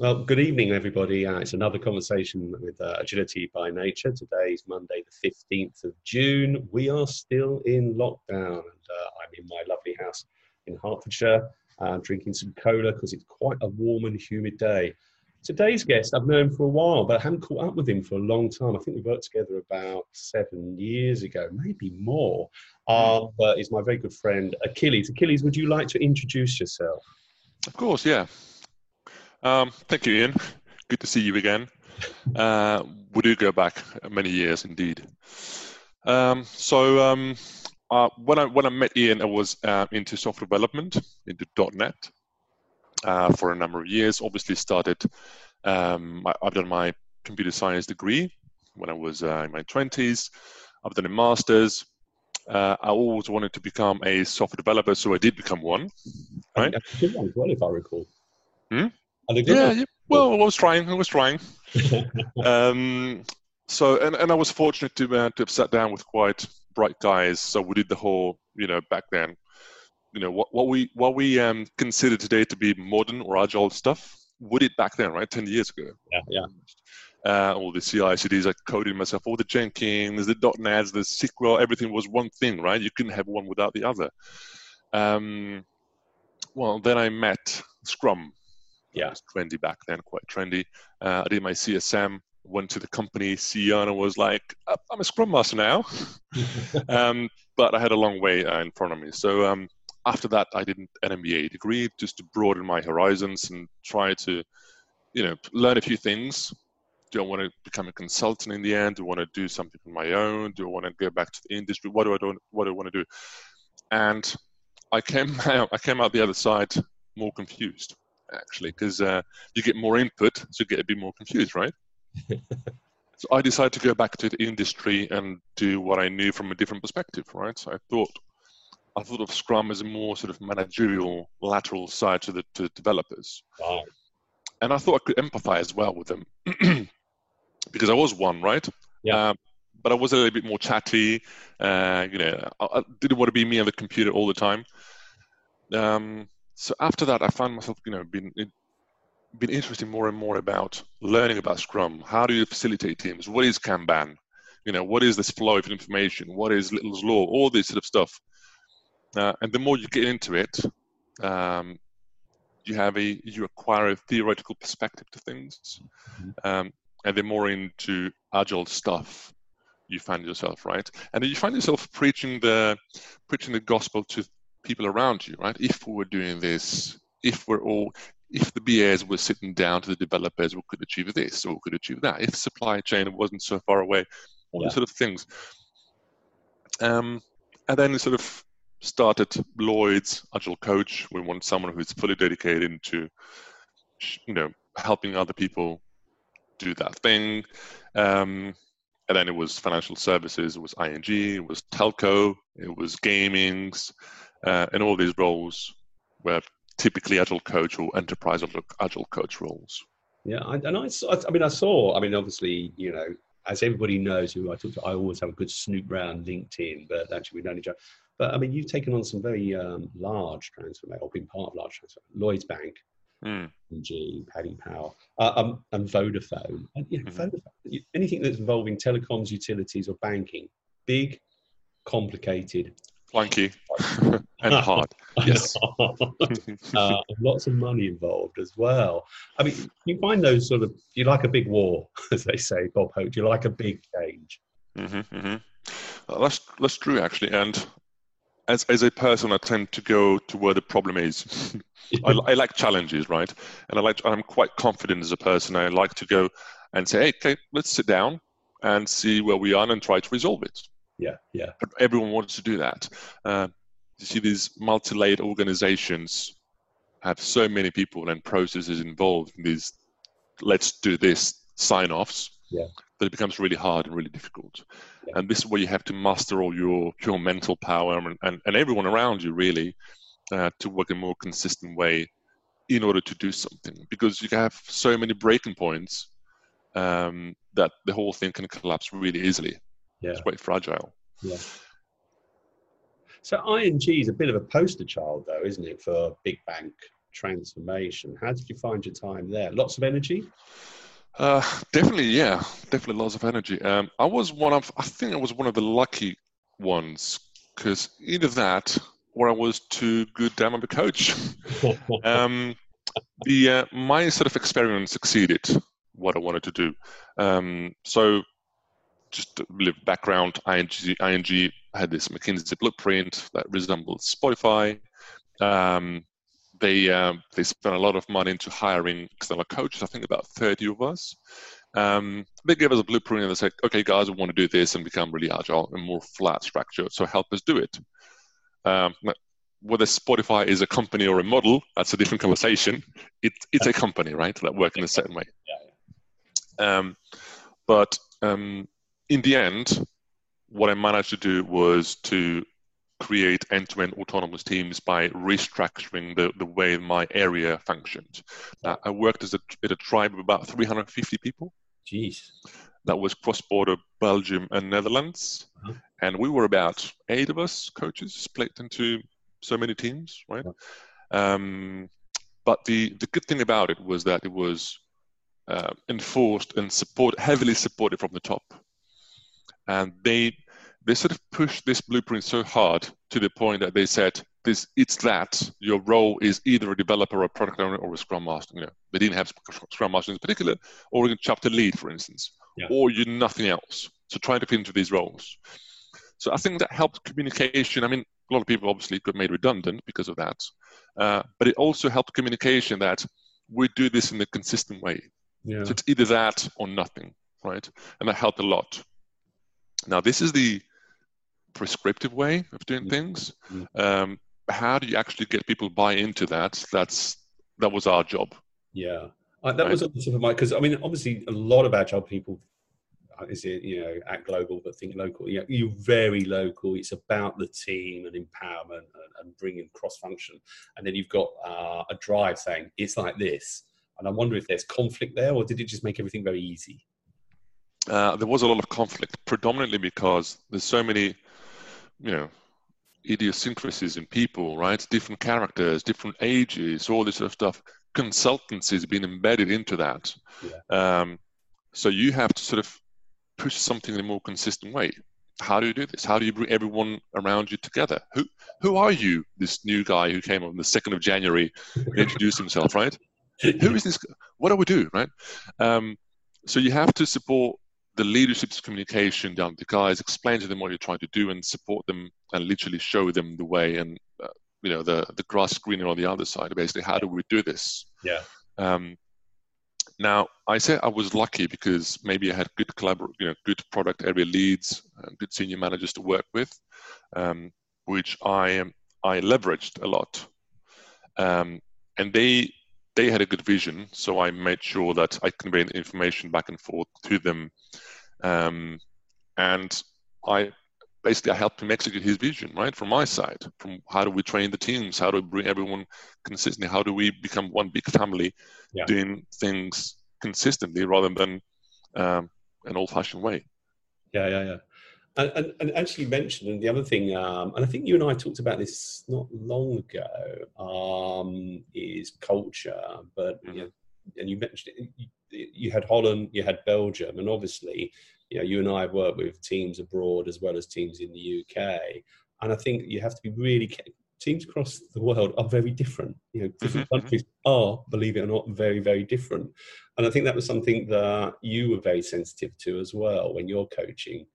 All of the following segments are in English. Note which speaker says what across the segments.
Speaker 1: Well, good evening, everybody. Uh, it's another conversation with uh, Agility by Nature. Today is Monday, the 15th of June. We are still in lockdown, and uh, I'm in my lovely house in Hertfordshire, uh, drinking some cola because it's quite a warm and humid day. Today's guest, I've known for a while, but I haven't caught up with him for a long time. I think we worked together about seven years ago, maybe more. Uh, but is my very good friend Achilles. Achilles, would you like to introduce yourself?
Speaker 2: Of course, yeah. Um, thank you, Ian. Good to see you again. Uh, we do go back many years indeed. Um, so um, uh, when I when I met Ian, I was uh, into software development, into .NET uh, for a number of years. Obviously, started. Um, I, have done my computer science degree when I was uh, in my twenties. I've done a master's. Uh, I always wanted to become a software developer, so I did become one.
Speaker 1: Right? Good one as well, if I recall.
Speaker 2: Hmm? Yeah, yeah, well, I was trying. I was trying. um, so, and, and I was fortunate to, uh, to have sat down with quite bright guys. So we did the whole, you know, back then, you know, what, what we what we um, consider today to be modern or agile stuff, we did back then, right, ten years ago.
Speaker 1: Yeah, yeah.
Speaker 2: Uh, all the CI/CDs, I coded myself, all the Jenkins, the .NETs, the SQL, everything was one thing, right? You couldn't have one without the other. Um, well, then I met Scrum,
Speaker 1: yeah.
Speaker 2: was trendy back then, quite trendy. Uh, I did my CSM, went to the company CEO, and I was like, I'm a Scrum Master now. um, but I had a long way uh, in front of me. So um, after that, I did an MBA degree just to broaden my horizons and try to, you know, learn a few things. Do I want to become a consultant in the end? Do I want to do something on my own? Do I want to go back to the industry? What do I do? What do I want to do? And I came out. I came out the other side more confused actually, because uh, you get more input, so you get a bit more confused, right? so I decided to go back to the industry and do what I knew from a different perspective, right? So I thought I thought of Scrum as a more sort of managerial, lateral side to the to developers.
Speaker 1: Wow.
Speaker 2: And I thought I could empathize well with them because I was one, right?
Speaker 1: Yeah.
Speaker 2: Um, but I was a little bit more chatty. Uh, you know, I, I, didn't want to be me on the computer all the time. Um, so after that, I found myself, you know, being been interested more and more about learning about Scrum. How do you facilitate teams? What is Kanban? You know, what is this flow of information? What is Little's Law? All this sort of stuff. Uh, and the more you get into it, um, you have a you acquire a theoretical perspective to things, mm-hmm. um, and the more into agile stuff you find yourself, right? And you find yourself preaching the preaching the gospel to people around you, right? If we were doing this, if we're all, if the BAs were sitting down to the developers, we could achieve this or we could achieve that. If supply chain wasn't so far away, all yeah. these sort of things. Um, and then sort of started Lloyd's Agile Coach. We want someone who's fully dedicated to, you know, helping other people do that thing. Um, and then it was financial services, it was ING, it was telco, it was gamings, uh, and all these roles were typically agile coach or enterprise agile coach roles.
Speaker 1: Yeah, and I, I mean, I saw. I mean, obviously, you know, as everybody knows who I talk to, I always have a good snoop around LinkedIn, but actually, we've known each other. But I mean, you've taken on some very um, large transformation, or been part of large transformation. Lloyd's Bank, mm. G, Paddy Power, uh, um, and Vodafone. And, you know, mm-hmm. Vodafone, anything that's involving telecoms, utilities, or banking, big, complicated,
Speaker 2: clunky and hard. yes.
Speaker 1: uh, lots of money involved as well. I mean, you find those sort of, you like a big war, as they say, Bob Hope, do you like a big change?
Speaker 2: Mm-hmm, mm-hmm. Uh, that's, that's true, actually. And as, as a person, I tend to go to where the problem is. I, I, like challenges, right? And I like, I'm quite confident as a person. I like to go and say, hey, okay, let's sit down and see where we are and try to resolve it
Speaker 1: yeah, yeah.
Speaker 2: Everyone wants to do that. Uh, you see, these multi-layered organizations have so many people and processes involved in these let's do this sign-offs
Speaker 1: yeah.
Speaker 2: that it becomes really hard and really difficult. Yeah. And this is where you have to master all your your mental power and, and, and everyone around you really uh, to work in a more consistent way in order to do something because you have so many breaking points um, that the whole thing can collapse really easily.
Speaker 1: Yeah.
Speaker 2: It's quite fragile.
Speaker 1: Yeah. So ING is a bit of a poster child, though, isn't it, for big bank transformation. How did you find your time there? Lots of energy?
Speaker 2: Uh, definitely, yeah, definitely lots of energy. Um, I was one of, I think I was one of the lucky ones because either that or I was too good damn of a coach. um, the uh, my sort of experiment succeeded what I wanted to do. Um, so just a little background, ING, ING had this McKinsey blueprint that resembled Spotify. Um, they um, they spent a lot of money into hiring external coaches. I think about 30 of us. Um, they gave us a blueprint and they said, "Okay, guys, we want to do this and become really agile and more flat structure. So help us do it." Um, whether Spotify is a company or a model, that's a different conversation. It, it's a company, right, that work in a certain way. Um, but um, in the end, what I managed to do was to create end-to-end autonomous teams by restructuring the, the way my area functioned. Uh, I worked as a, at a tribe of about 350 people.
Speaker 1: Jeez.
Speaker 2: That was cross-border Belgium and Netherlands. Uh-huh. And we were about eight of us coaches split into so many teams, right? Um, but the, the good thing about it was that it was uh, enforced and support heavily supported from the top, and they they sort of pushed this blueprint so hard to the point that they said this it's that your role is either a developer or a product owner or a scrum master you know they didn't have scrum master in particular or a chapter lead for instance yeah. or you're nothing else so trying to fit into these roles so i think that helped communication i mean a lot of people obviously got made redundant because of that. Uh, but it also helped communication that we do this in a consistent way. Yeah. So it's either that or nothing, right? And that helped a lot. Now, this is the prescriptive way of doing mm-hmm. things. Mm-hmm. Um, how do you actually get people buy into that? That's that was our job.
Speaker 1: Yeah, uh, that right? was on the tip of my because I mean, obviously, a lot of agile people is it you know at global but think local you know, you're very local it's about the team and empowerment and, and bringing cross function and then you've got uh, a drive saying it's like this and i wonder if there's conflict there or did it just make everything very easy
Speaker 2: uh, there was a lot of conflict predominantly because there's so many you know idiosyncrasies in people right different characters different ages all this sort of stuff consultancy has been embedded into that yeah. um, so you have to sort of push something in a more consistent way. How do you do this? How do you bring everyone around you together? Who who are you? This new guy who came on the second of January and introduced himself, right? Who is this? What do we do, right? Um, so you have to support the leadership's communication down to guys, explain to them what you're trying to do, and support them and literally show them the way and uh, you know the the grass greener on the other side. Basically, how do we do this?
Speaker 1: Yeah. Um,
Speaker 2: now, I say I was lucky because maybe I had good collabor- you know, good product area leads, and good senior managers to work with, um, which I I leveraged a lot, um, and they they had a good vision, so I made sure that I conveyed information back and forth to them, um, and I basically I helped him execute his vision, right, from my side. From how do we train the teams? How do we bring everyone consistently? How do we become one big family, yeah. doing things consistently rather than um, an old-fashioned way?
Speaker 1: Yeah, yeah, yeah. And, and, actually mentioned, and the other thing, um, and I think you and I talked about this not long ago, um, is culture. But mm-hmm. you know, and you mentioned it, you, you had Holland, you had Belgium, and obviously you know, you and I have worked with teams abroad as well as teams in the UK, and I think you have to be really teams across the world are very different. You know, different mm-hmm. countries are, believe it or not, very very different, and I think that was something that you were very sensitive to as well when you're coaching.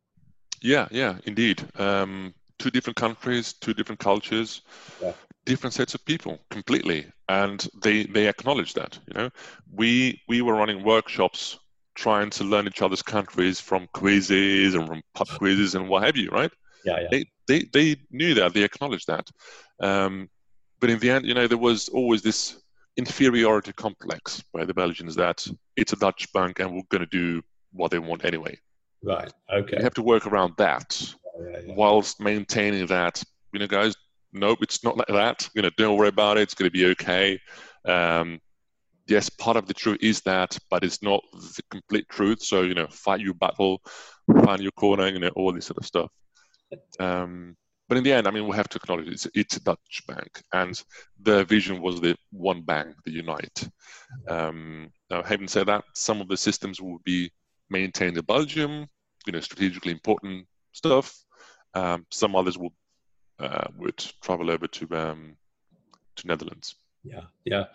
Speaker 2: Yeah, yeah, indeed. Um, two different countries, two different cultures, yeah. different sets of people completely, and they they acknowledge that. You know, we we were running workshops trying to learn each other's countries from quizzes and from pub quizzes and what have you, right?
Speaker 1: Yeah, yeah.
Speaker 2: They, they, they knew that, they acknowledged that. Um, but in the end, you know, there was always this inferiority complex by the Belgians that it's a Dutch bank and we're going to do what they want anyway.
Speaker 1: Right. Okay.
Speaker 2: You have to work around that yeah, yeah. whilst maintaining that, you know, guys, nope, it's not like that. You know, don't worry about it. It's going to be okay. Um, yes, part of the truth is that, but it's not the complete truth. So you know, fight your battle, find your corner, you know, all this sort of stuff. Um, but in the end, I mean, we have to acknowledge it's, it's a Dutch bank, and their vision was the one bank, the Unite. Um, now, having said that, some of the systems will be maintained the Belgium, you know, strategically important stuff. Um, some others will uh, would travel over to um, to Netherlands.
Speaker 1: Yeah, yeah,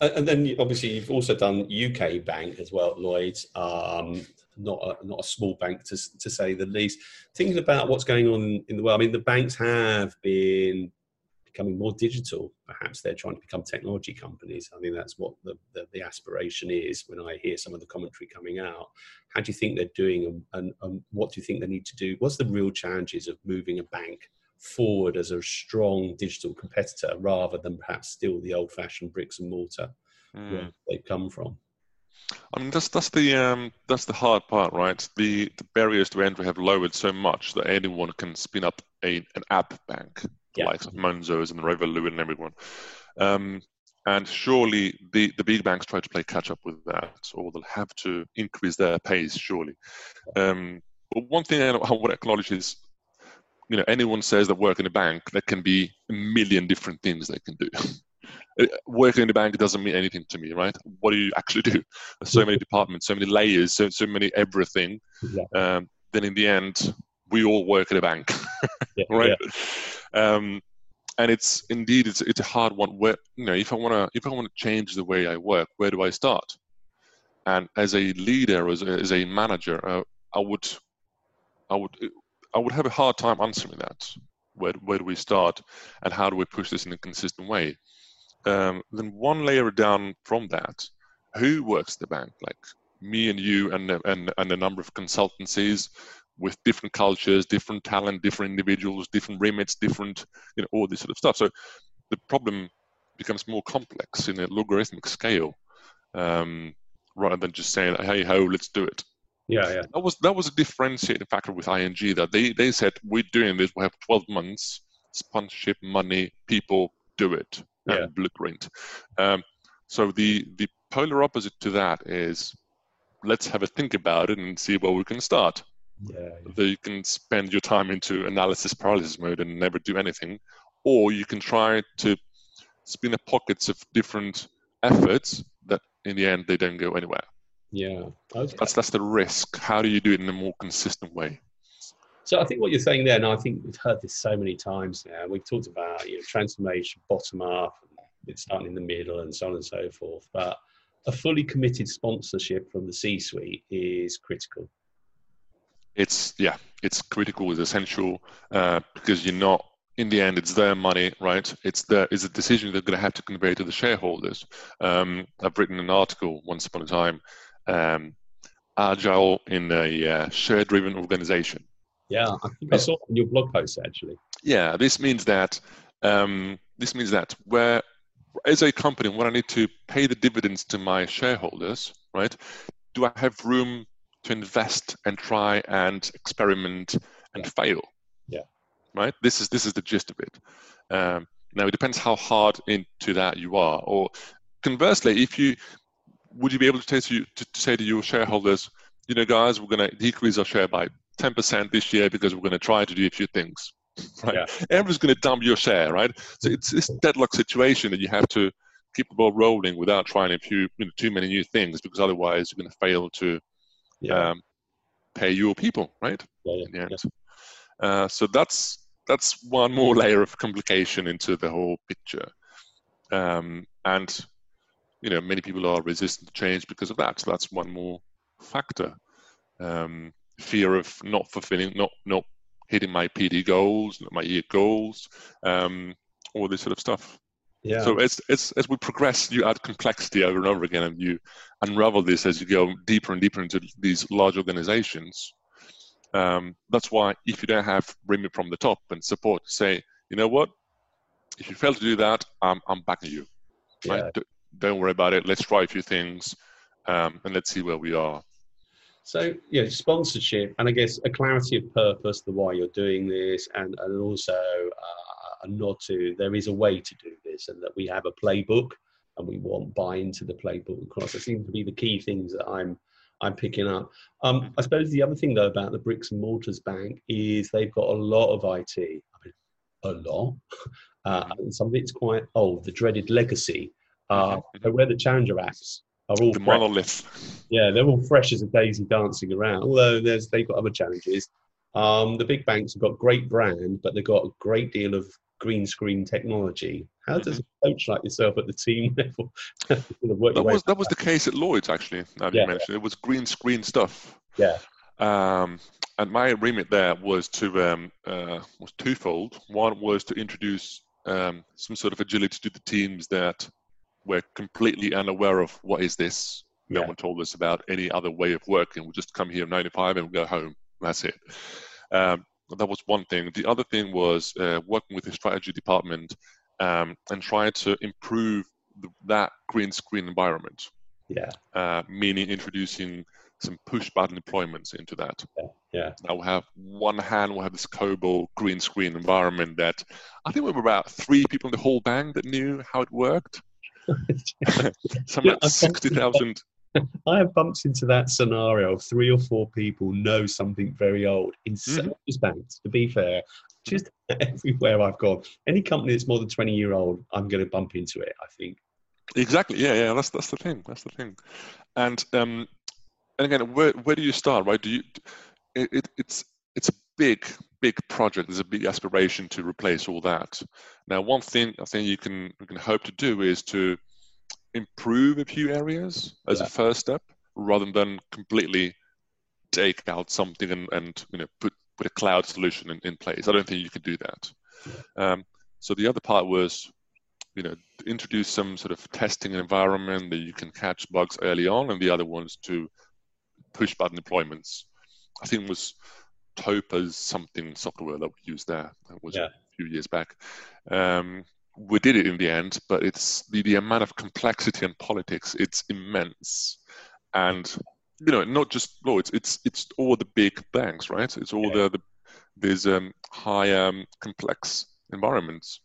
Speaker 1: and then obviously you've also done UK bank as well, Lloyd's. Um, not a, not a small bank to to say the least. Thinking about what's going on in the world, I mean, the banks have been becoming more digital. Perhaps they're trying to become technology companies. I think that's what the, the, the, aspiration is when I hear some of the commentary coming out. How do you think they're doing and, and, and what do you think they need to do? What's the real challenges of moving a bank forward as a strong digital competitor rather than perhaps still the old fashioned bricks and mortar mm. where they've come from?
Speaker 2: I mean, that's that's the um, that's the hard part, right? The the barriers to entry have lowered so much that anyone can spin up a an app bank, yeah. like Monzo's and the Revolut and everyone. Um, and surely the, the big banks try to play catch up with that, or they'll have to increase their pace, surely. Um, but one thing I to acknowledge is, you know, anyone says that work in a bank, there can be a million different things they can do. Uh, working in a bank doesn't mean anything to me, right? What do you actually do? There's so many departments, so many layers, so so many everything. Yeah. Um, then in the end, we all work at a bank, yeah, right? Yeah. Um, and it's indeed it's it's a hard one. Where you know, if I wanna if I wanna change the way I work, where do I start? And as a leader, as a, as a manager, uh, I would I would I would have a hard time answering that. Where where do we start, and how do we push this in a consistent way? Um, then one layer down from that, who works the bank? Like me and you and and and a number of consultancies with different cultures, different talent, different individuals, different remits, different you know all this sort of stuff. So the problem becomes more complex in a logarithmic scale, um, rather than just saying, "Hey ho, let's do it."
Speaker 1: Yeah, yeah.
Speaker 2: That was that was a differentiating factor with ING that they they said we're doing this. We have 12 months, sponsorship, money, people, do it yeah. and blueprint. Um, so the the polar opposite to that is let's have a think about it and see where we can start. Yeah, yeah. you can spend your time into analysis paralysis mode and never do anything, or you can try to spin up pockets of different efforts that in the end they don't go anywhere.
Speaker 1: Yeah,
Speaker 2: okay. that's that's the risk. How do you do it in a more consistent way?
Speaker 1: So I think what you're saying there, and I think we've heard this so many times now. We've talked about you know, transformation, bottom up, it's starting in the middle, and so on and so forth. But a fully committed sponsorship from the C-suite is critical.
Speaker 2: It's yeah, it's critical, it's essential uh, because you're not. In the end, it's their money, right? It's the it's a decision they're going to have to convey to the shareholders. Um, I've written an article once upon a time, um, agile in a uh, share-driven organization
Speaker 1: yeah, I think I saw in your blog post actually.
Speaker 2: Yeah, this means that um, this means that where as a company, when I need to pay the dividends to my shareholders, right? Do I have room to invest and try and experiment and yeah. fail?
Speaker 1: Yeah.
Speaker 2: Right. This is this is the gist of it. Um, now it depends how hard into that you are, or conversely, if you would you be able to, to, to say to your shareholders, you know, guys, we're going to decrease our share by 10% this year because we're going to try to do a few things. Right? Yeah. Everyone's going to dump your share, right? So it's this deadlock situation that you have to keep the ball rolling without trying a few, you know, too many new things because otherwise you're going to fail to yeah. um, pay your people, right?
Speaker 1: Yeah, yeah,
Speaker 2: uh, so that's that's one more layer of complication into the whole picture. Um, and you know, many people are resistant to change because of that. So that's one more factor. Um, fear of not fulfilling, not not hitting my PD goals, my year goals, um, all this sort of stuff.
Speaker 1: Yeah.
Speaker 2: So as, as as we progress, you add complexity over and over again, and you unravel this as you go deeper and deeper into these large organizations. Um, that's why if you don't have remit from the top and support, say, you know what, if you fail to do that, I'm I'm backing you. Right? Yeah. Don't worry about it. Let's try a few things, um, and let's see where we are.
Speaker 1: So, yeah, sponsorship and I guess a clarity of purpose, the why you're doing this, and, and also uh, a nod to there is a way to do this and that we have a playbook and we want buy into the playbook across. It seems to be the key things that I'm I'm picking up. Um. I suppose the other thing though about the bricks and mortars bank is they've got a lot of IT. I mean, a lot. Uh, and some of it's quite old, the dreaded legacy. Uh,
Speaker 2: Mhm.
Speaker 1: where the challenger apps are all
Speaker 2: The
Speaker 1: fresh.
Speaker 2: monolith.
Speaker 1: Yeah, they're all fresh as a daisy dancing around. Although there's they've got other challenges. Um, the big banks have got great brand, but they've got a great deal of green screen technology. How does a coach like yourself at the team level sort of work
Speaker 2: That was that was the case at Lloyd's actually. Now
Speaker 1: Yeah.
Speaker 2: you mentioned it was green screen stuff.
Speaker 1: Yeah.
Speaker 2: Um, and my remit there was to um, uh, was twofold. One was to introduce um, some sort of agility to the teams that were completely unaware of what is this. No
Speaker 1: Yeah.
Speaker 2: one told us about any other way of working. We just come here nine to five and we go home. That's it. Um, that was one thing. The other thing was uh, working with the strategy department um, and trying to improve the, that green screen environment
Speaker 1: Yeah,
Speaker 2: uh, meaning introducing some push button deployments into that.
Speaker 1: yeah.
Speaker 2: Now we have one hand, we have this COBOL green screen environment that I think we were about three people in the whole bank that knew how it worked. Some
Speaker 1: Yeah,
Speaker 2: like
Speaker 1: I thought-
Speaker 2: 60,000.
Speaker 1: I have bumped into that scenario of three or four people know something very old in
Speaker 2: Mm-hmm.
Speaker 1: service banks, to be fair. Just everywhere I've gone. Any company that's more than 20 year old, I'm going to bump into it, I think.
Speaker 2: Exactly. Yeah, yeah. That's that's the thing. That's the thing. And um, and again, where where do you start? Right? Do you? It, it it's it's a big big project. There's a big aspiration to replace all that. Now, one thing I think you can you can hope to do is to improve a few areas as
Speaker 1: Yeah.
Speaker 2: a first step, rather than completely take out something and, and you know put put a cloud solution in, in place. I don't think you could do that. Um, so the other part was you know introduce some sort of testing environment that you can catch bugs early on, and the other ones to push button deployments. I think it was Topaz something software that we used there. That was
Speaker 1: Yeah.
Speaker 2: a few years back. Um, we did it in the end, but it's the, the amount of complexity and politics. It's immense, and you know, not just Lloyd's. It's it's it's all the big banks, right? It's all
Speaker 1: Yeah.
Speaker 2: the, the these um, high um, complex environments.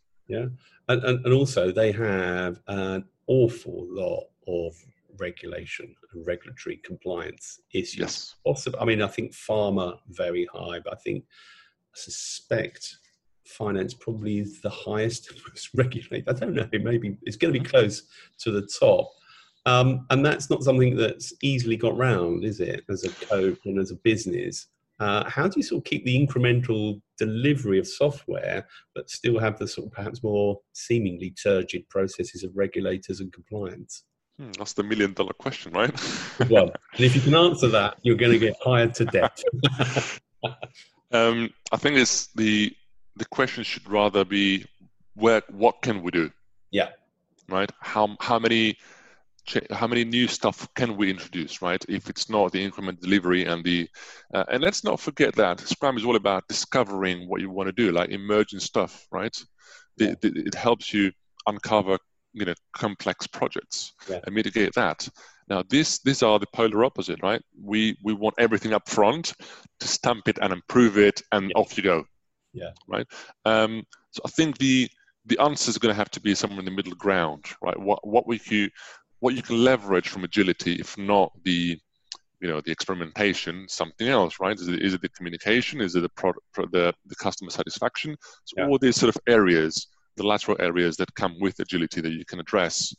Speaker 1: And, and, and also, they have an awful lot of regulation and regulatory compliance issues.
Speaker 2: Yes.
Speaker 1: Possible. I mean, I think pharma very high, but I think I suspect finance probably is the highest most regulated. I don't know. Maybe it's going to be close to the top. Um, and that's not something that's easily got round, is it? As a code and as a business, uh, how do you sort of keep the incremental delivery of software, but still have the sort of perhaps more seemingly turgid processes of regulators and compliance?
Speaker 2: Hmm, that's the million dollar question, right?
Speaker 1: Well, and if you can answer that, you're going to get hired to death.
Speaker 2: um, I think it's the the question should rather be where what can we do?
Speaker 1: Yeah.
Speaker 2: Right. How how many how many new stuff can we introduce? Right. If it's not the increment delivery and the uh, and let's not forget that Scrum is all about discovering what you want to do, like emerging stuff. Right. The, the, it helps you uncover you know complex projects
Speaker 1: Yeah.
Speaker 2: and mitigate that. Now, this these are the polar opposite, right? We we want everything up front to stamp it and improve it, and
Speaker 1: Yeah.
Speaker 2: off you go.
Speaker 1: Yeah.
Speaker 2: Right. Um, so I think the the answer is going to have to be somewhere in the middle ground, right? What what we can what you can leverage from agility, if not the you know the experimentation, something else, right? Is it, is it the communication? Is it the product, the the customer satisfaction? So
Speaker 1: Yeah.
Speaker 2: all these sort of areas, the lateral areas that come with agility that you can address.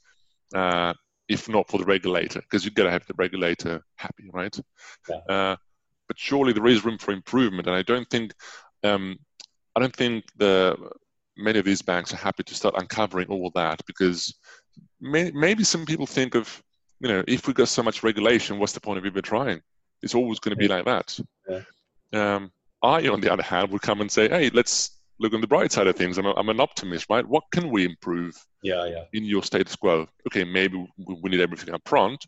Speaker 2: Uh, if not for the regulator, because you've got to have the regulator happy, right?
Speaker 1: Yeah.
Speaker 2: Uh, but surely there is room for improvement, and I don't think, um, I don't think the many of these banks are happy to start uncovering all that because may, maybe some people think of, you know, if we got so much regulation, what's the point of even trying? It's always going to be like that.
Speaker 1: Yeah.
Speaker 2: Um, I, on the other hand, would come and say, hey, let's look on the bright side of things. I'm, a, I'm an optimist, right? What can we improve?
Speaker 1: yeah, yeah,
Speaker 2: in your status quo. Okay, maybe we we need everything up front,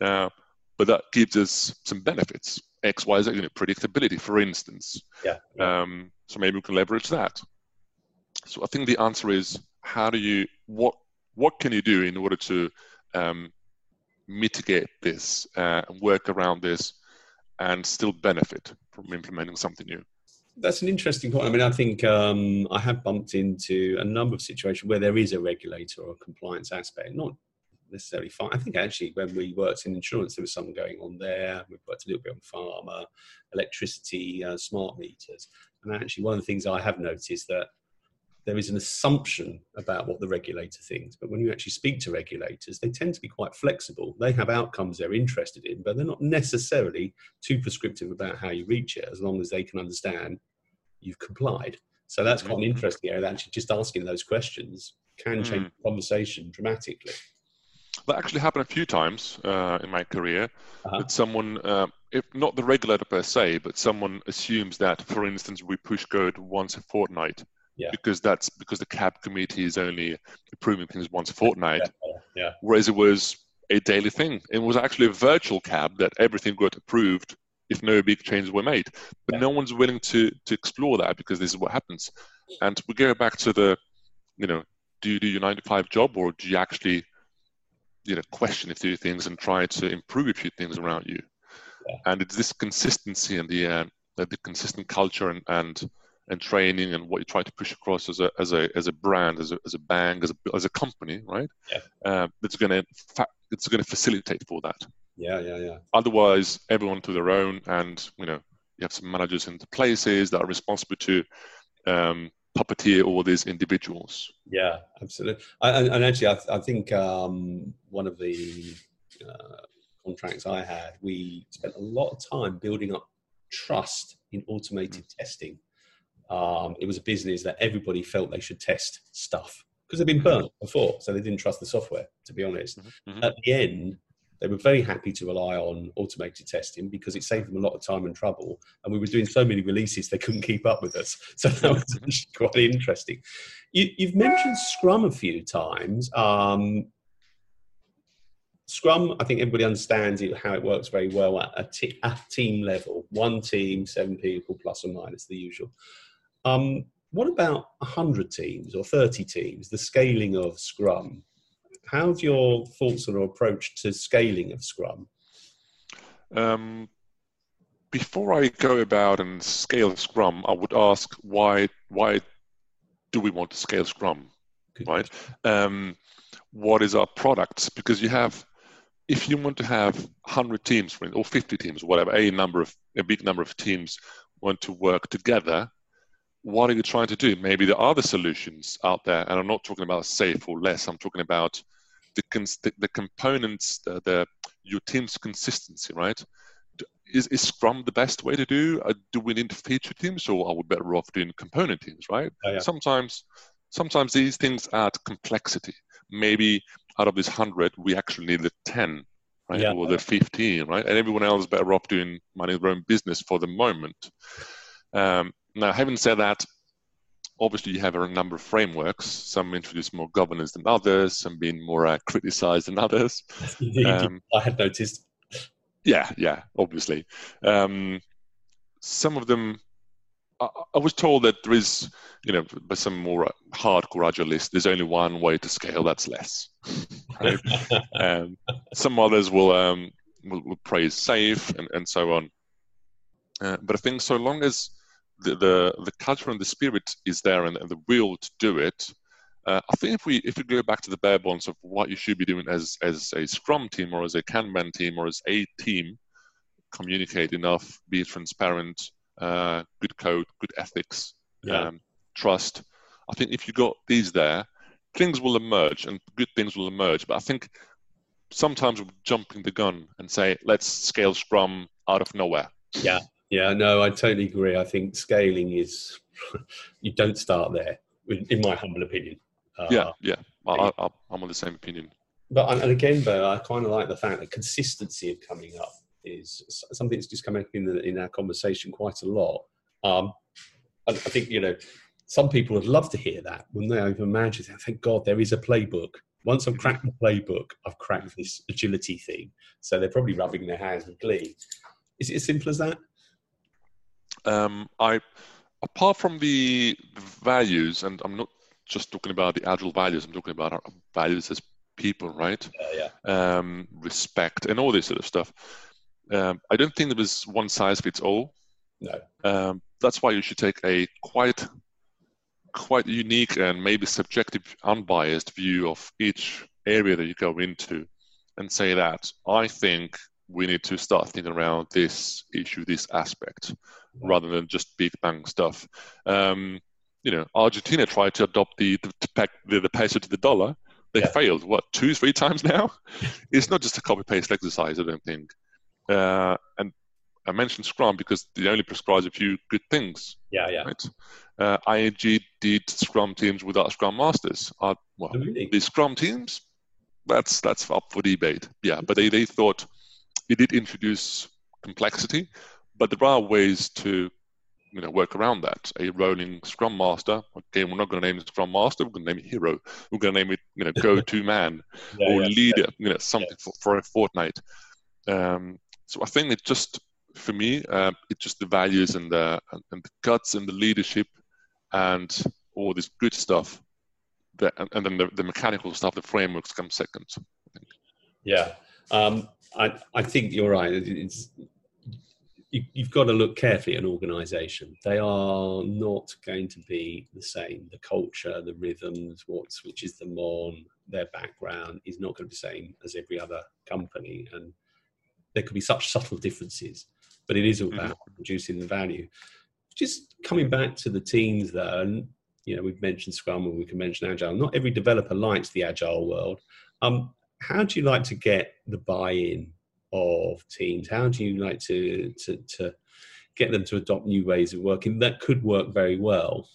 Speaker 2: uh, but that gives us some benefits. X, Y, Z, you know, predictability, for instance.
Speaker 1: yeah.
Speaker 2: Um, so maybe we can leverage that. So I think the answer is how do you what what can you do in order to um, mitigate this, uh, work around this, and still benefit from implementing something new?
Speaker 1: That's an interesting point. I mean, I think um, I have bumped into a number of situations where there is a regulator or a compliance aspect, not necessarily fine. I think actually when we worked in insurance, there was something going on there. We've worked a little bit on pharma, electricity, uh, smart meters. And actually, one of the things I have noticed that there is an assumption about what the regulator thinks. But when you actually speak to regulators, they tend to be quite flexible. They have outcomes they're interested in, but they're not necessarily too prescriptive about how you reach it, as long as they can understand you've complied. So that's quite an mm-hmm. interesting area. Actually, just asking those questions can change mm. the conversation dramatically.
Speaker 2: That actually happened a few times uh, in my career. Uh-huh. That someone, uh, if not the regulator per se, but someone assumes that, for instance, we push code once a fortnight yeah. because that's because the CAB committee is only approving things once a fortnight.
Speaker 1: Yeah. yeah.
Speaker 2: Whereas it was a daily thing. It was actually a virtual CAB that everything got approved if no big changes were made. But no one's willing to to explore that because this is what happens. And we go back to the, you know, do you do your nine to five job or do you actually, you know, question a few things and try to improve a few things around you? Yeah. And it's this consistency and the uh, the consistent culture and, and and training and what you try to push across as a as a as a brand, as a as a bank, as a as a company, right?
Speaker 1: Yeah.
Speaker 2: Uh, that's going to fa- it's going to facilitate for that.
Speaker 1: Yeah, yeah, yeah.
Speaker 2: Otherwise, everyone to their own, and you know, you have some managers in the places that are responsible to um, puppeteer all these individuals.
Speaker 1: Yeah, absolutely. And, and actually, I, I think um, one of the uh, contracts I had, we spent a lot of time building up trust in automated mm. testing. Um, it was a business that everybody felt they should test stuff because they've been burnt before, so they didn't trust the software. To be honest, mm-hmm. mm-hmm. at the end, they were very happy to rely on automated testing because it saved them a lot of time and trouble. And we were doing so many releases they couldn't keep up with us. So that was quite interesting. You, have mentioned Scrum a few times. Um, Scrum, I think everybody understands it, how it works very well at a, t- team level. One team, seven people, plus or minus the usual. Um, what about 100 teams or 30 teams, the scaling of Scrum? How's your thoughts or approach to scaling of Scrum?
Speaker 2: Um, before I go about and scale Scrum, I would ask why why do we want to scale Scrum, Good right? Um, what is our product? Because you have, if you want to have 100 teams or 50 teams, whatever, a number of a big number of teams want to work together, what are you trying to do? Maybe there are other solutions out there, and I'm not talking about SAFe or LeSS. I'm talking about the, the, the components, the, the, your team's consistency, right? Is, is Scrum the best way to do? Uh, do we need feature teams, or are we better off doing component teams, right?
Speaker 1: Oh, yeah.
Speaker 2: Sometimes, sometimes these things add complexity. Maybe out of this hundred, we actually need the ten, right, yeah. or the fifteen, right? And everyone else is better off doing minding their own business for the moment. Um, now, having said that, obviously you have a number of frameworks. Some introduce more governance than others, some being more uh, criticized than others.
Speaker 1: Um, I had noticed.
Speaker 2: Yeah, yeah, obviously. Um, some of them, I, I, was told that there is, you know, by some more hardcore agilists, there's only one way to scale. That's LeSS. Right? um, some others will, um, will, will praise SAFe and, and so on. Uh, but I think so long as the, the, the culture and the spirit is there and, and the will to do it. Uh, I think if we if we go back to the bare bones of what you should be doing as as a Scrum team or as a Kanban team or as a team, communicate enough, be transparent, uh, good code, good ethics, yeah. um, trust. I think if you got these there, things will emerge and good things will emerge. But I think sometimes we're jumping the gun and say let's scale Scrum out of nowhere.
Speaker 1: Yeah, yeah, no, I totally agree. I think scaling is you don't start there, in my humble opinion.
Speaker 2: Uh, yeah, yeah, I, am on the same opinion.
Speaker 1: But and again, but I kind of like the fact that consistency of coming up is something that's just come up in, the, in our conversation quite a lot. Um, I, I think you know some people would love to hear that when they even imagine. Thank God there is a playbook. Once I've cracked the playbook, I've cracked this agility thing. So they're probably rubbing their hands with glee. Is it as simple as that?
Speaker 2: Um, I apart from the values, and I'm not just talking about the agile values. I'm talking about our values as people, right?
Speaker 1: Yeah, yeah. Um,
Speaker 2: respect and all this sort of stuff. Um, I don't think there was one size fits all.
Speaker 1: No.
Speaker 2: Um, that's why you should take a quite quite unique and maybe subjective, unbiased view of each area that you go into, and say that I think we need to start thinking around this issue, this aspect rather than just big bang stuff. Um, you know, Argentina tried to adopt the the, the, the peso to the dollar. They yeah. failed. What two, three times now? it's not just a copy paste exercise. I don't think. Uh, and I mentioned Scrum because they only prescribes a few good things.
Speaker 1: Yeah, yeah.
Speaker 2: Right? Uh, ING did Scrum teams without Scrum masters. Uh, well, really? the Scrum teams, that's that's up for debate. Yeah, but they, they thought it did introduce complexity, but there are ways to you know work around that. A rolling Scrum Master. Again, we're not going to name it Scrum Master. We're going to name it Hero. We're going to name it you know Go-to Man yeah, or yeah, Leader. Yeah. You know something for, for a fortnight. Um, so I think it just for me, uh, it's just the values and the and the guts and the leadership and all this good stuff. That, and, and then the, the mechanical stuff, the frameworks come second.
Speaker 1: Yeah, um, I I think you're right. It's you, have got to look carefully at an organisation. They are not going to be the same. The culture, the rhythms, what switches them on, their background is not going to be the same as every other company, and there could be such subtle differences. But it is all about mm-hmm. producing the value. Just coming back to the teams, though, and you know we've mentioned Scrum and we can mention Agile. Not every developer likes the Agile world. Um, how do you like to get the buy-in of teams? How do you like to, to, to get them to adopt new ways of working that could work very well,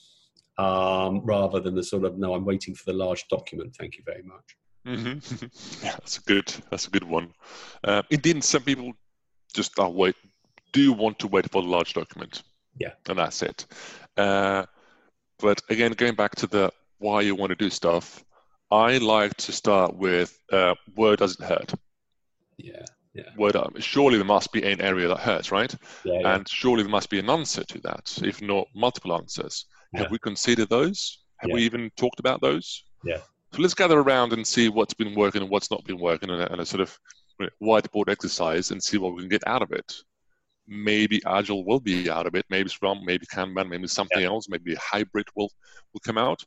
Speaker 1: um, rather than the sort of no, I'm waiting for the large document. Thank you very much.
Speaker 2: Mm-hmm. yeah, that's a good. That's a good one. Uh, indeed, some people just are wait do you want to wait for the large document.
Speaker 1: Yeah,
Speaker 2: and that's it. Uh, but again, going back to the why you want to do stuff, I like to start with uh, where does it hurt?
Speaker 1: Yeah. Yeah.
Speaker 2: Word, surely there must be an area that hurts, right?
Speaker 1: Yeah, yeah.
Speaker 2: And surely there must be an answer to that, if not multiple answers. Have we considered those? Have we even talked about those?
Speaker 1: Yeah.
Speaker 2: So let's gather around and see what's been working and what's not been working, and a, and a sort of whiteboard exercise, and see what we can get out of it. Maybe Agile will be out of it. Maybe Scrum, maybe Kanban, maybe something else. Maybe a hybrid will will come out.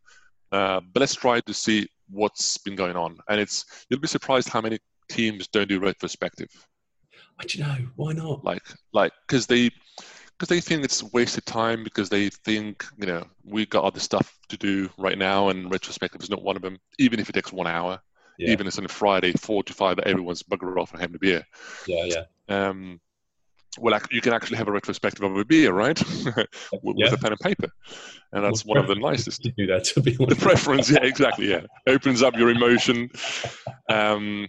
Speaker 2: Uh, but let's try to see what's been going on. And it's you'll be surprised how many teams don't do retrospective.
Speaker 1: I do you know why not?
Speaker 2: Like, like because they because they think it's wasted time because they think you know we've got other stuff to do right now and retrospective is not one of them. Even if it takes one hour, yeah. even if it's on a Friday, four to five, that everyone's bugger off and having a beer.
Speaker 1: Yeah, yeah.
Speaker 2: Um, well, you can actually have a retrospective of a beer, right? with, yeah. with, a pen and paper, and that's well, one of the nicest.
Speaker 1: do that to be
Speaker 2: honest. The preference, yeah, exactly, yeah. Opens up your emotion. Um,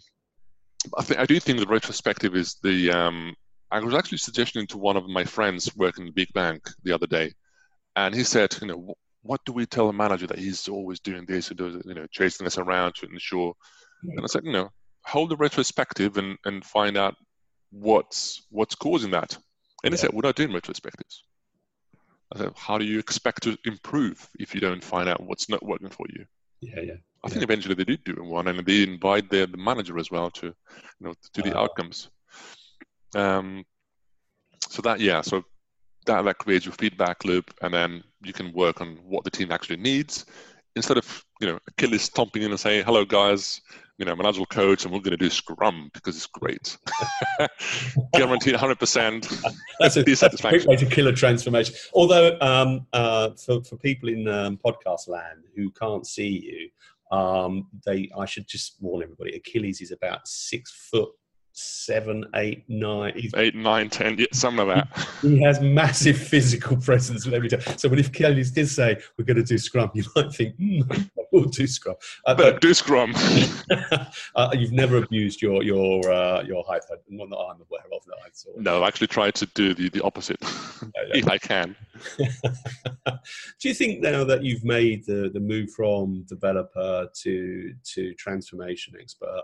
Speaker 2: I think I do think the retrospective is the. Um, I was actually suggesting to one of my friends working in the big bank the other day, and he said, you know, what do we tell a manager that he's always doing this or does, you know, chasing us around to ensure? And I said, you know, hold the retrospective and, and find out what's what's causing that. And he said, we're not doing retrospectives. I said, how do you expect to improve if you don't find out what's not working for you?
Speaker 1: Yeah, yeah.
Speaker 2: I think eventually they did do one, and they invite the, the manager as well to, you know, to the uh, outcomes. Um, so that yeah, so that that creates your feedback loop, and then you can work on what the team actually needs. Instead of you know Achilles stomping in and saying, "Hello guys, you know, I'm an agile coach, and we're going to do Scrum because it's great, guaranteed 100 percent.
Speaker 1: That's a great way to kill a transformation. Although um, uh, for for people in um, podcast land who can't see you, um, they, I should just warn everybody. Achilles is about six foot seven, eight, nine.
Speaker 2: He's, eight, nine, ten, yeah, some of that.
Speaker 1: He has massive physical presence with every time. So when if Achilles did say we're going to do Scrum, you might think, mm, we'll do Scrum.
Speaker 2: Uh, but do Scrum.
Speaker 1: uh, you've never abused your your uh, your height. Not that I'm aware of. That I saw.
Speaker 2: No, I actually tried to do the, the opposite, if I can.
Speaker 1: do you think now that you've made the, the move from developer to to transformation expert?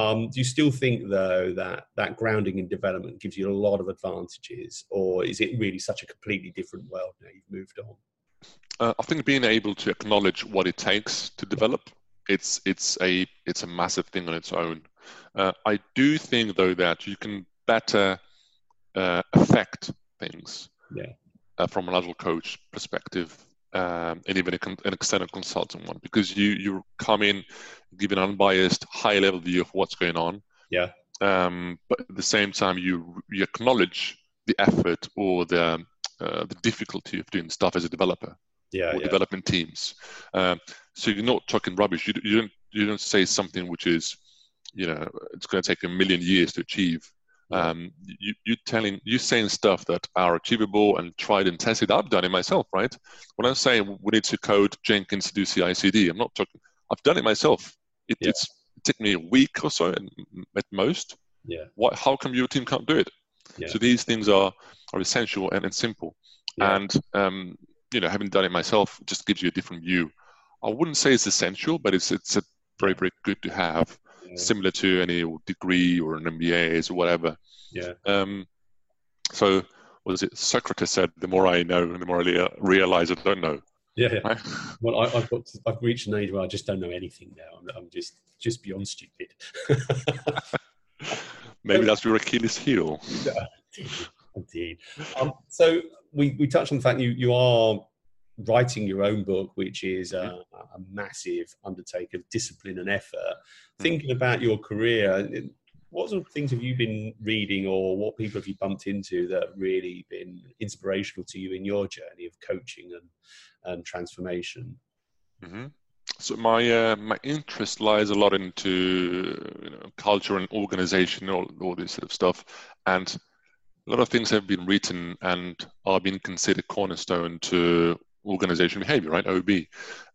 Speaker 1: Um, do you still think, though, that that grounding in development gives you a lot of advantages, or is it really such a completely different world now you've moved on?
Speaker 2: Uh, I think being able to acknowledge what it takes to develop it's it's a it's a massive thing on its own. Uh, I do think, though, that you can better uh, affect things
Speaker 1: yeah.
Speaker 2: Uh, from an agile coach perspective um, and even an external consultant one because you you come in give an unbiased high level view of what's going on
Speaker 1: yeah
Speaker 2: um, but at the same time you you acknowledge the effort or the uh, the difficulty of doing stuff as a developer
Speaker 1: yeah,
Speaker 2: or
Speaker 1: yeah.
Speaker 2: development teams. Um, so you're not talking rubbish. You, you don't you don't say something which is, you know, it's going to take a million years to achieve. Um, you you telling you saying stuff that are achievable and tried and tested. I've done it myself, right? When I'm saying we need to code Jenkins to do CI/CD, I'm not talking. I've done it myself. It,
Speaker 1: Yeah.
Speaker 2: It's it took me a week or so at most.
Speaker 1: Yeah.
Speaker 2: What? How come your team can't do it?
Speaker 1: Yeah.
Speaker 2: So these things are are essential and, and simple.
Speaker 1: Yeah.
Speaker 2: And um, you know, having done it myself just gives you a different view. I wouldn't say it's essential, but it's it's a very very good to have. Similar to any degree or an MBA or whatever.
Speaker 1: Yeah.
Speaker 2: Um, so what is it? Socrates said, "The more I know, the more I realize I don't know."
Speaker 1: Yeah.
Speaker 2: Right?
Speaker 1: Well, I, I've got. To, I've reached an age where I just don't know anything now. I'm, I'm just just beyond stupid.
Speaker 2: Maybe that's your Achilles heel.
Speaker 1: Indeed. Indeed. Um, so we, we touched on the fact you, you are writing your own book, which is a, a massive undertaking of discipline and effort. Thinking about your career, what sort of things have you been reading, or what people have you bumped into that have really been inspirational to you in your journey of coaching and, and transformation?
Speaker 2: hmm So my uh, my interest lies a lot into you know, culture and organization, all all this sort of stuff, and a lot of things have been written and are being considered cornerstone to organization behavior, right? OB.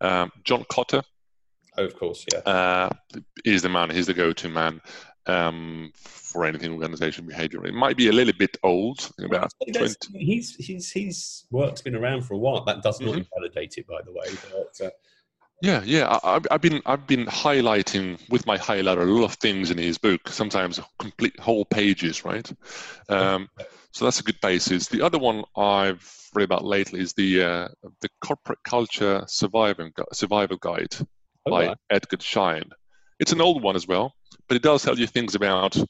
Speaker 2: Um, John Kotter
Speaker 1: Oh, of course, yeah.
Speaker 2: uh, is the man. He's the go-to man um, for anything organization behavior. It might be a little bit old, about 20,
Speaker 1: He's, he's, his work's been around for a while. That does not
Speaker 2: Mhm.
Speaker 1: invalidate it, by the way. But, uh,
Speaker 2: Yeah, yeah. I, I've- I've been I've been highlighting with my highlighter a lot of things in his book. Sometimes complete whole pages, right? Um, so that's a good basis. The other one I've read about lately is the uh, the corporate culture survival survival guide
Speaker 1: oh,
Speaker 2: by. Edgar Schein. It's an old one as well, but it does tell you things about uh,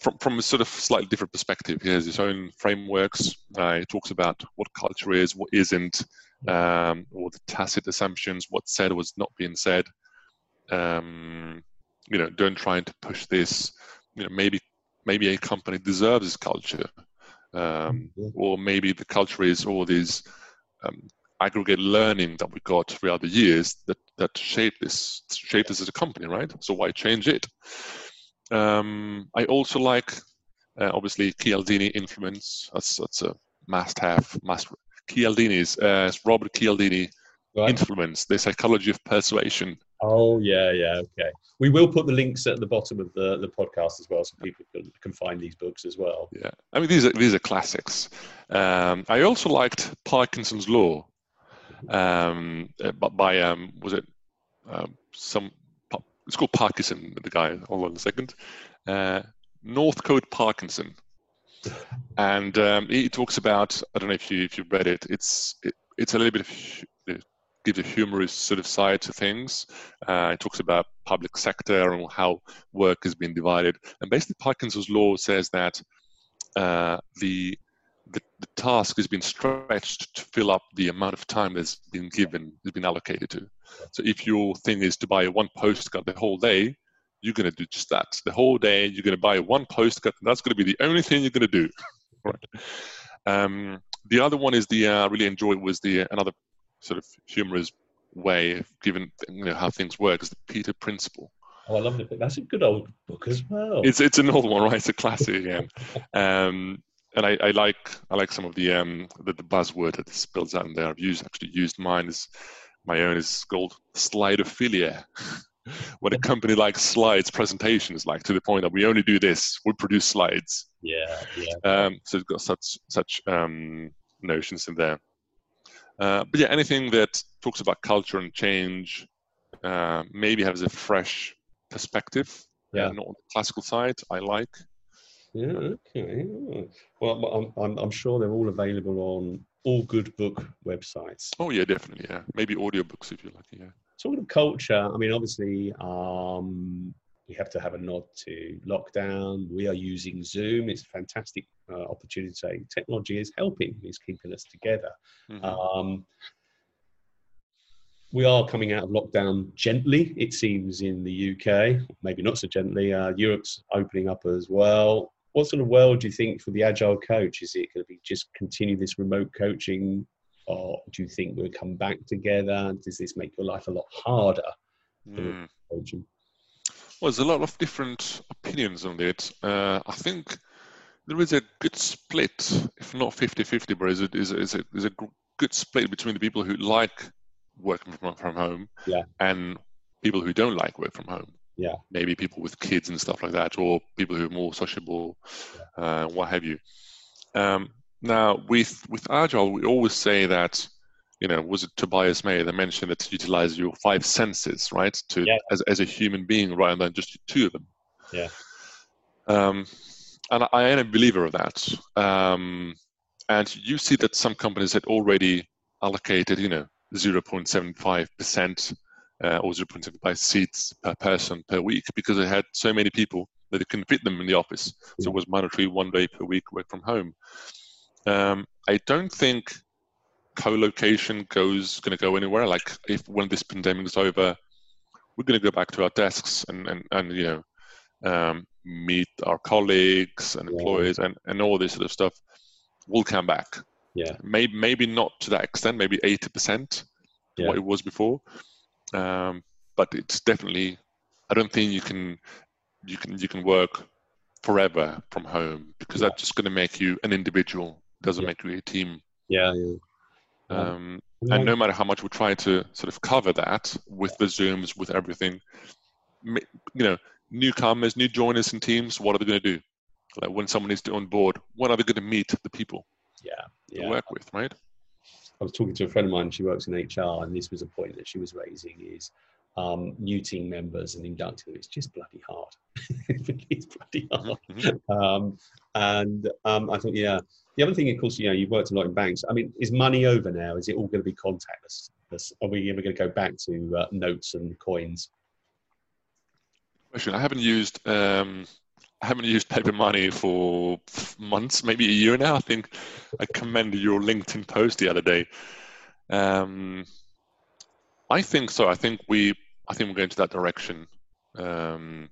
Speaker 2: from from a sort of slightly different perspective. He has his own frameworks. Uh, he talks about what culture is, what isn't, um, or the tacit assumptions, what's said, what's not being said. Um, you know, don't try to push this. You know, maybe maybe a company deserves this culture, um, or maybe the culture is all these um, aggregate learning that we got throughout the years that that shape this shaped this as a company, right? So why change it? Um, I also like uh, obviously Cialdini influence. That's that's a must-have. Must Cialdini's uh, Robert Cialdini
Speaker 1: Right.
Speaker 2: influence, the psychology of persuasion.
Speaker 1: Oh yeah, yeah, okay. We will put the links at the bottom of the, the podcast as well, so people can, can find these books as well.
Speaker 2: Yeah, I mean these are these are classics. Um, I also liked Parkinson's Law, um, uh, by um, was it um, some? It's called Parkinson. The guy. Hold on a second. Uh, Northcote Parkinson, and um, he talks about. I don't know if you if you read it. It's it, it's a little bit of gives a humorous sort of side to things. Uh, it talks about public sector and how work has been divided. And basically, Parkinson's law says that uh, the, the the task has been stretched to fill up the amount of time that's been given, has been allocated to. So if your thing is to buy one postcard the whole day, you're going to do just that. The whole day, you're going to buy one postcard, and that's going to be the only thing you're going to do. right. Um, the other one is the uh, I really enjoyed was the another sort of humorous way of given you know how things work is the Peter Principle.
Speaker 1: Oh, I love it. That's a good old book as well.
Speaker 2: It's it's an old one, right? It's a classic again. Um, and I, I like I like some of the um the, the buzzword that spills out in there. I've used actually used mine is my own is called slidophilia. when a company likes slides presentations, like to the point that we only do this, we produce slides.
Speaker 1: yeah, yeah.
Speaker 2: Um, so it's got such such um, notions in there. Uh, but yeah, anything that talks about culture and change, uh, maybe has a fresh perspective.
Speaker 1: Yeah.
Speaker 2: uh, not on the classical side. I like.
Speaker 1: Yeah, okay. Well, I'm, I'm, I'm sure they're all available on all good book websites.
Speaker 2: Oh yeah, definitely. Yeah, maybe audiobooks if you like. Yeah.
Speaker 1: Talking of culture, I mean, obviously, um, we have to have a nod to lockdown. We are using Zoom. It's a fantastic uh, opportunity to say technology is helping, it's keeping us together.
Speaker 2: Mhm.
Speaker 1: Um, we are coming out of lockdown gently, it seems, in the UK. Maybe not so gently. Uh, Europe's opening up as well. What sort of world do you think for the agile coach? Is it going to be just continue this remote coaching or do you think we'll come back together? Does this make your life a lot harder?
Speaker 2: Mm. Well, there's a lot of different opinions on it. Uh, I think there is a good split, if not 50-50, but is a, is is a, is a good split between the people who like working from, from home
Speaker 1: yeah.
Speaker 2: and people who don't like work from home.
Speaker 1: Yeah.
Speaker 2: Maybe people with kids and stuff like that, or people who are more sociable, yeah. uh, what have you. Um, now, with with Agile, we always say that, you know, was it Tobias May that mentioned that to utilize your five senses, right, to
Speaker 1: yeah.
Speaker 2: as as a human being rather than just two of them.
Speaker 1: Yeah.
Speaker 2: Um, and I am a believer of that. Um, and you see that some companies had already allocated, you know, 0.75% uh, or 0.75 seats per person per week because they had so many people that they couldn't fit them in the office. So it was mandatory one day per week work from home. Um, I don't think co-location goes going to go anywhere. Like if when this pandemic is over, we're going to go back to our desks and and, and you know um, meet our colleagues and employees yeah. and, and all this sort of stuff. We'll come back.
Speaker 1: Yeah.
Speaker 2: Maybe maybe not to that extent. Maybe eighty percent yeah. what it was before. Um, but it's definitely. I don't think you can you can you can work forever from home because yeah. that's just going to make you an individual. It doesn't make you a team.
Speaker 1: Yeah, yeah.
Speaker 2: Um, and no matter how much we try to sort of cover that with the zooms, with everything, you know, newcomers, new joiners in teams, what are they going to do? Like when someone is on board, what are they going to meet the people?
Speaker 1: Yeah, yeah.
Speaker 2: To work with, right?
Speaker 1: I was talking to a friend of mine. She works in HR, and this was a point that she was raising: is um, new team members and inducting them. It's just bloody hard. it's bloody hard.
Speaker 2: mm-hmm.
Speaker 1: Um, and um, I thought, yeah. The other thing, of course, you know, you've worked a lot in banks. I mean, is money over now? Is it all going to be contactless? Are we ever going to go back to uh, notes and coins?
Speaker 2: Question: I haven't used um, I haven't used paper money for months, maybe a year now. I think I commended your LinkedIn post the other day. Um, I think so. I think we I think we're going to that direction. Um,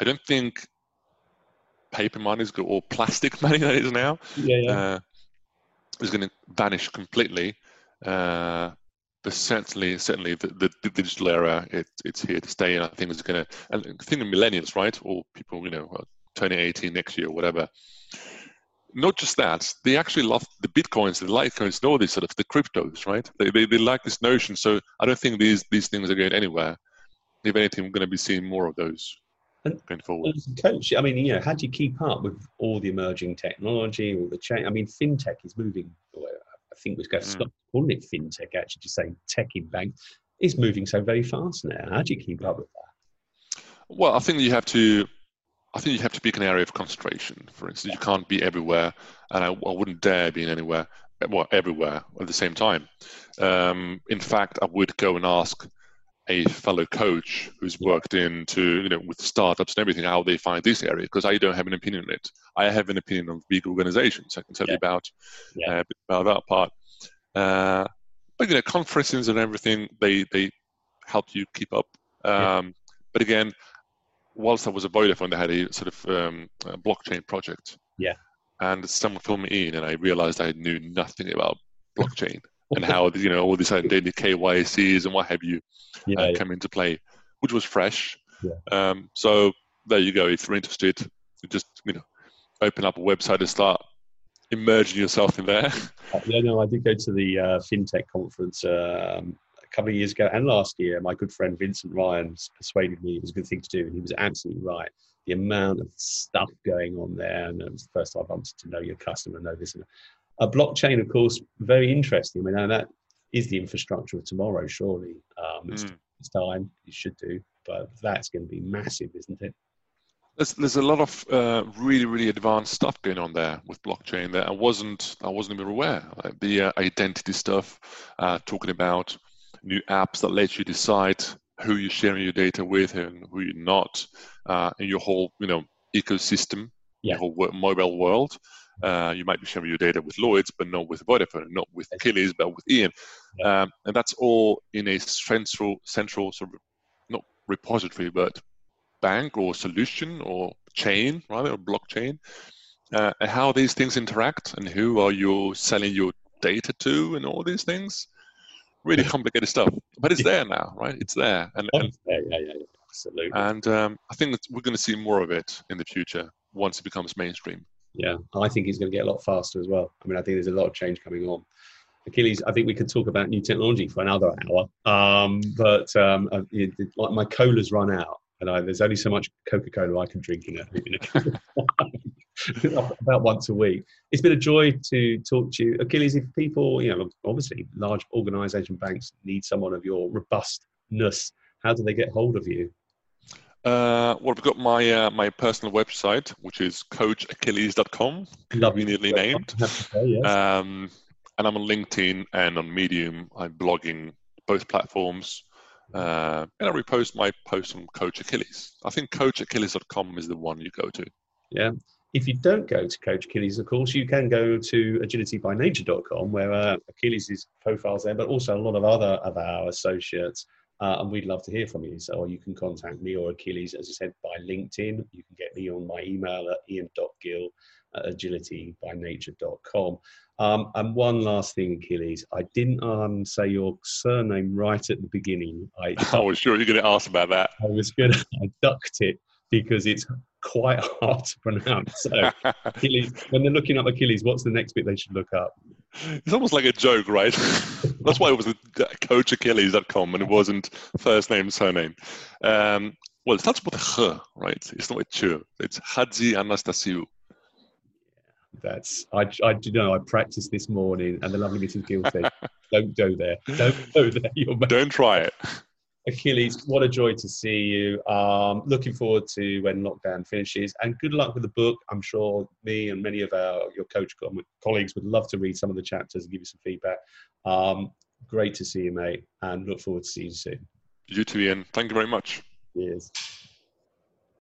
Speaker 2: I don't think paper money is or plastic money that is now
Speaker 1: yeah, yeah. Uh,
Speaker 2: is going to vanish completely. Uh, but certainly, certainly the, the, the, digital era, it, it's here to stay, and I think it's going to. And I think the millennials, right, or people, you know, turning 18 next year, or whatever. Not just that, they actually love the bitcoins, the litecoins, and all these sort of the cryptos, right? They, they, they like this notion. So I don't think these these things are going anywhere. If anything, we're going to be seeing more of those and, going forward.
Speaker 1: coach, I mean, you know, how do you keep up with all the emerging technology, all the change? I mean, fintech is moving. I think we've got to mm. stop calling it fintech. Actually, just saying tech in bank is moving so very fast now. How do you keep up with that?
Speaker 2: Well, I think you have to. I think you have to pick an area of concentration. For instance, you can't be everywhere, and I, I wouldn't dare be in anywhere, well, everywhere at the same time. Um, in fact, I would go and ask a fellow coach who's worked into you know with startups and everything how they find this area because I don't have an opinion on it. I have an opinion on big organizations. I can tell
Speaker 1: yeah.
Speaker 2: you about
Speaker 1: yeah.
Speaker 2: uh, about that part. Uh, but you know, conferences and everything they they help you keep up. Um, yeah. But again, whilst I was a Vodafone, they had a sort of um, a blockchain project.
Speaker 1: Yeah.
Speaker 2: And someone filled me in, and I realized I knew nothing about blockchain and how you know all these identity KYCs and what have you
Speaker 1: yeah,
Speaker 2: uh,
Speaker 1: yeah.
Speaker 2: come into play, which was fresh.
Speaker 1: Yeah.
Speaker 2: Um, so there you go. If you're interested, you just you know open up a website and start immersing yourself in there.
Speaker 1: Uh, yeah, no, I did go to the uh, fintech conference um, a couple of years ago and last year. My good friend Vincent Ryan persuaded me it was a good thing to do, and he was absolutely right. The amount of stuff going on there, and it was the first time I wanted to know your customer, know this. And a blockchain, of course, very interesting. I mean, that is the infrastructure of tomorrow, surely. Um, it's,
Speaker 2: Mm.
Speaker 1: it's time, it should do, but that's going to be massive, isn't it?
Speaker 2: There's, there's a lot of uh, really really advanced stuff going on there with blockchain that I wasn't I wasn't even aware. Like the uh, identity stuff, uh, talking about new apps that let you decide who you're sharing your data with and who you're not, uh, in your whole you know ecosystem,
Speaker 1: Yeah.
Speaker 2: your whole mobile world. Uh, you might be sharing your data with Lloyd's, but not with Vodafone, not with Achilles, but with Ian, um, and that's all in a central central sort of not repository, but bank or solution or chain, rather, or blockchain, uh, how these things interact and who are you selling your data to and all these things. Really complicated stuff, but it's there now, right? It's there, and, and
Speaker 1: yeah, yeah, yeah, absolutely.
Speaker 2: and um, I think that we're going to see more of it in the future once it becomes mainstream.
Speaker 1: Yeah, I think he's going to get a lot faster as well. I mean, I think there's a lot of change coming on. Achilles, I think we could talk about new technology for another hour, um, but um, uh, it, it, like my cola's run out, and I, there's only so much Coca-Cola I can drink in a, about once a week. It's been a joy to talk to you, Achilles. If people, you know, obviously large organisation banks need someone of your robustness, how do they get hold of you?
Speaker 2: Uh, well, we've got my uh, my personal website, which is coachachilles.com, conveniently named.
Speaker 1: Say, yes.
Speaker 2: Um, and I'm on LinkedIn and on Medium. I'm blogging both platforms. Uh, and I repost my post on Coach Achilles. I think coachachilles.com is the one you go to.
Speaker 1: Yeah. If you don't go to Coach Achilles, of course, you can go to agilitybynature.com where uh, Achilles' profiles there, but also a lot of other of our associates. Uh, and we'd love to hear from you. So you can contact me or Achilles, as I said, by LinkedIn. You can get me on my email at ian.gill at agilitybynature.com. Um, and one last thing, Achilles, I didn't um, say your surname right at the beginning. I,
Speaker 2: I was sure you're going to ask about that.
Speaker 1: I was good. I ducked it because it's quite hard to pronounce. So, Achilles, when they're looking up Achilles, what's the next bit they should look up?
Speaker 2: It's almost like a joke, right? That's why it was coachachilles.com and it wasn't first name, surname. Um, well, it starts with a ch, right? It's not a ch. It's Hadzi Anastasiou.
Speaker 1: That's I, I do know I practiced this morning and the lovely Mrs. Said, Don't go there. Don't go there.
Speaker 2: Don't try it.
Speaker 1: Achilles, what a joy to see you. Um, looking forward to when lockdown finishes, and good luck with the book. I'm sure me and many of our your coach colleagues would love to read some of the chapters and give you some feedback. Um, great to see you, mate, and look forward to seeing you soon.
Speaker 2: You too, Ian. Thank you very much.
Speaker 1: Cheers.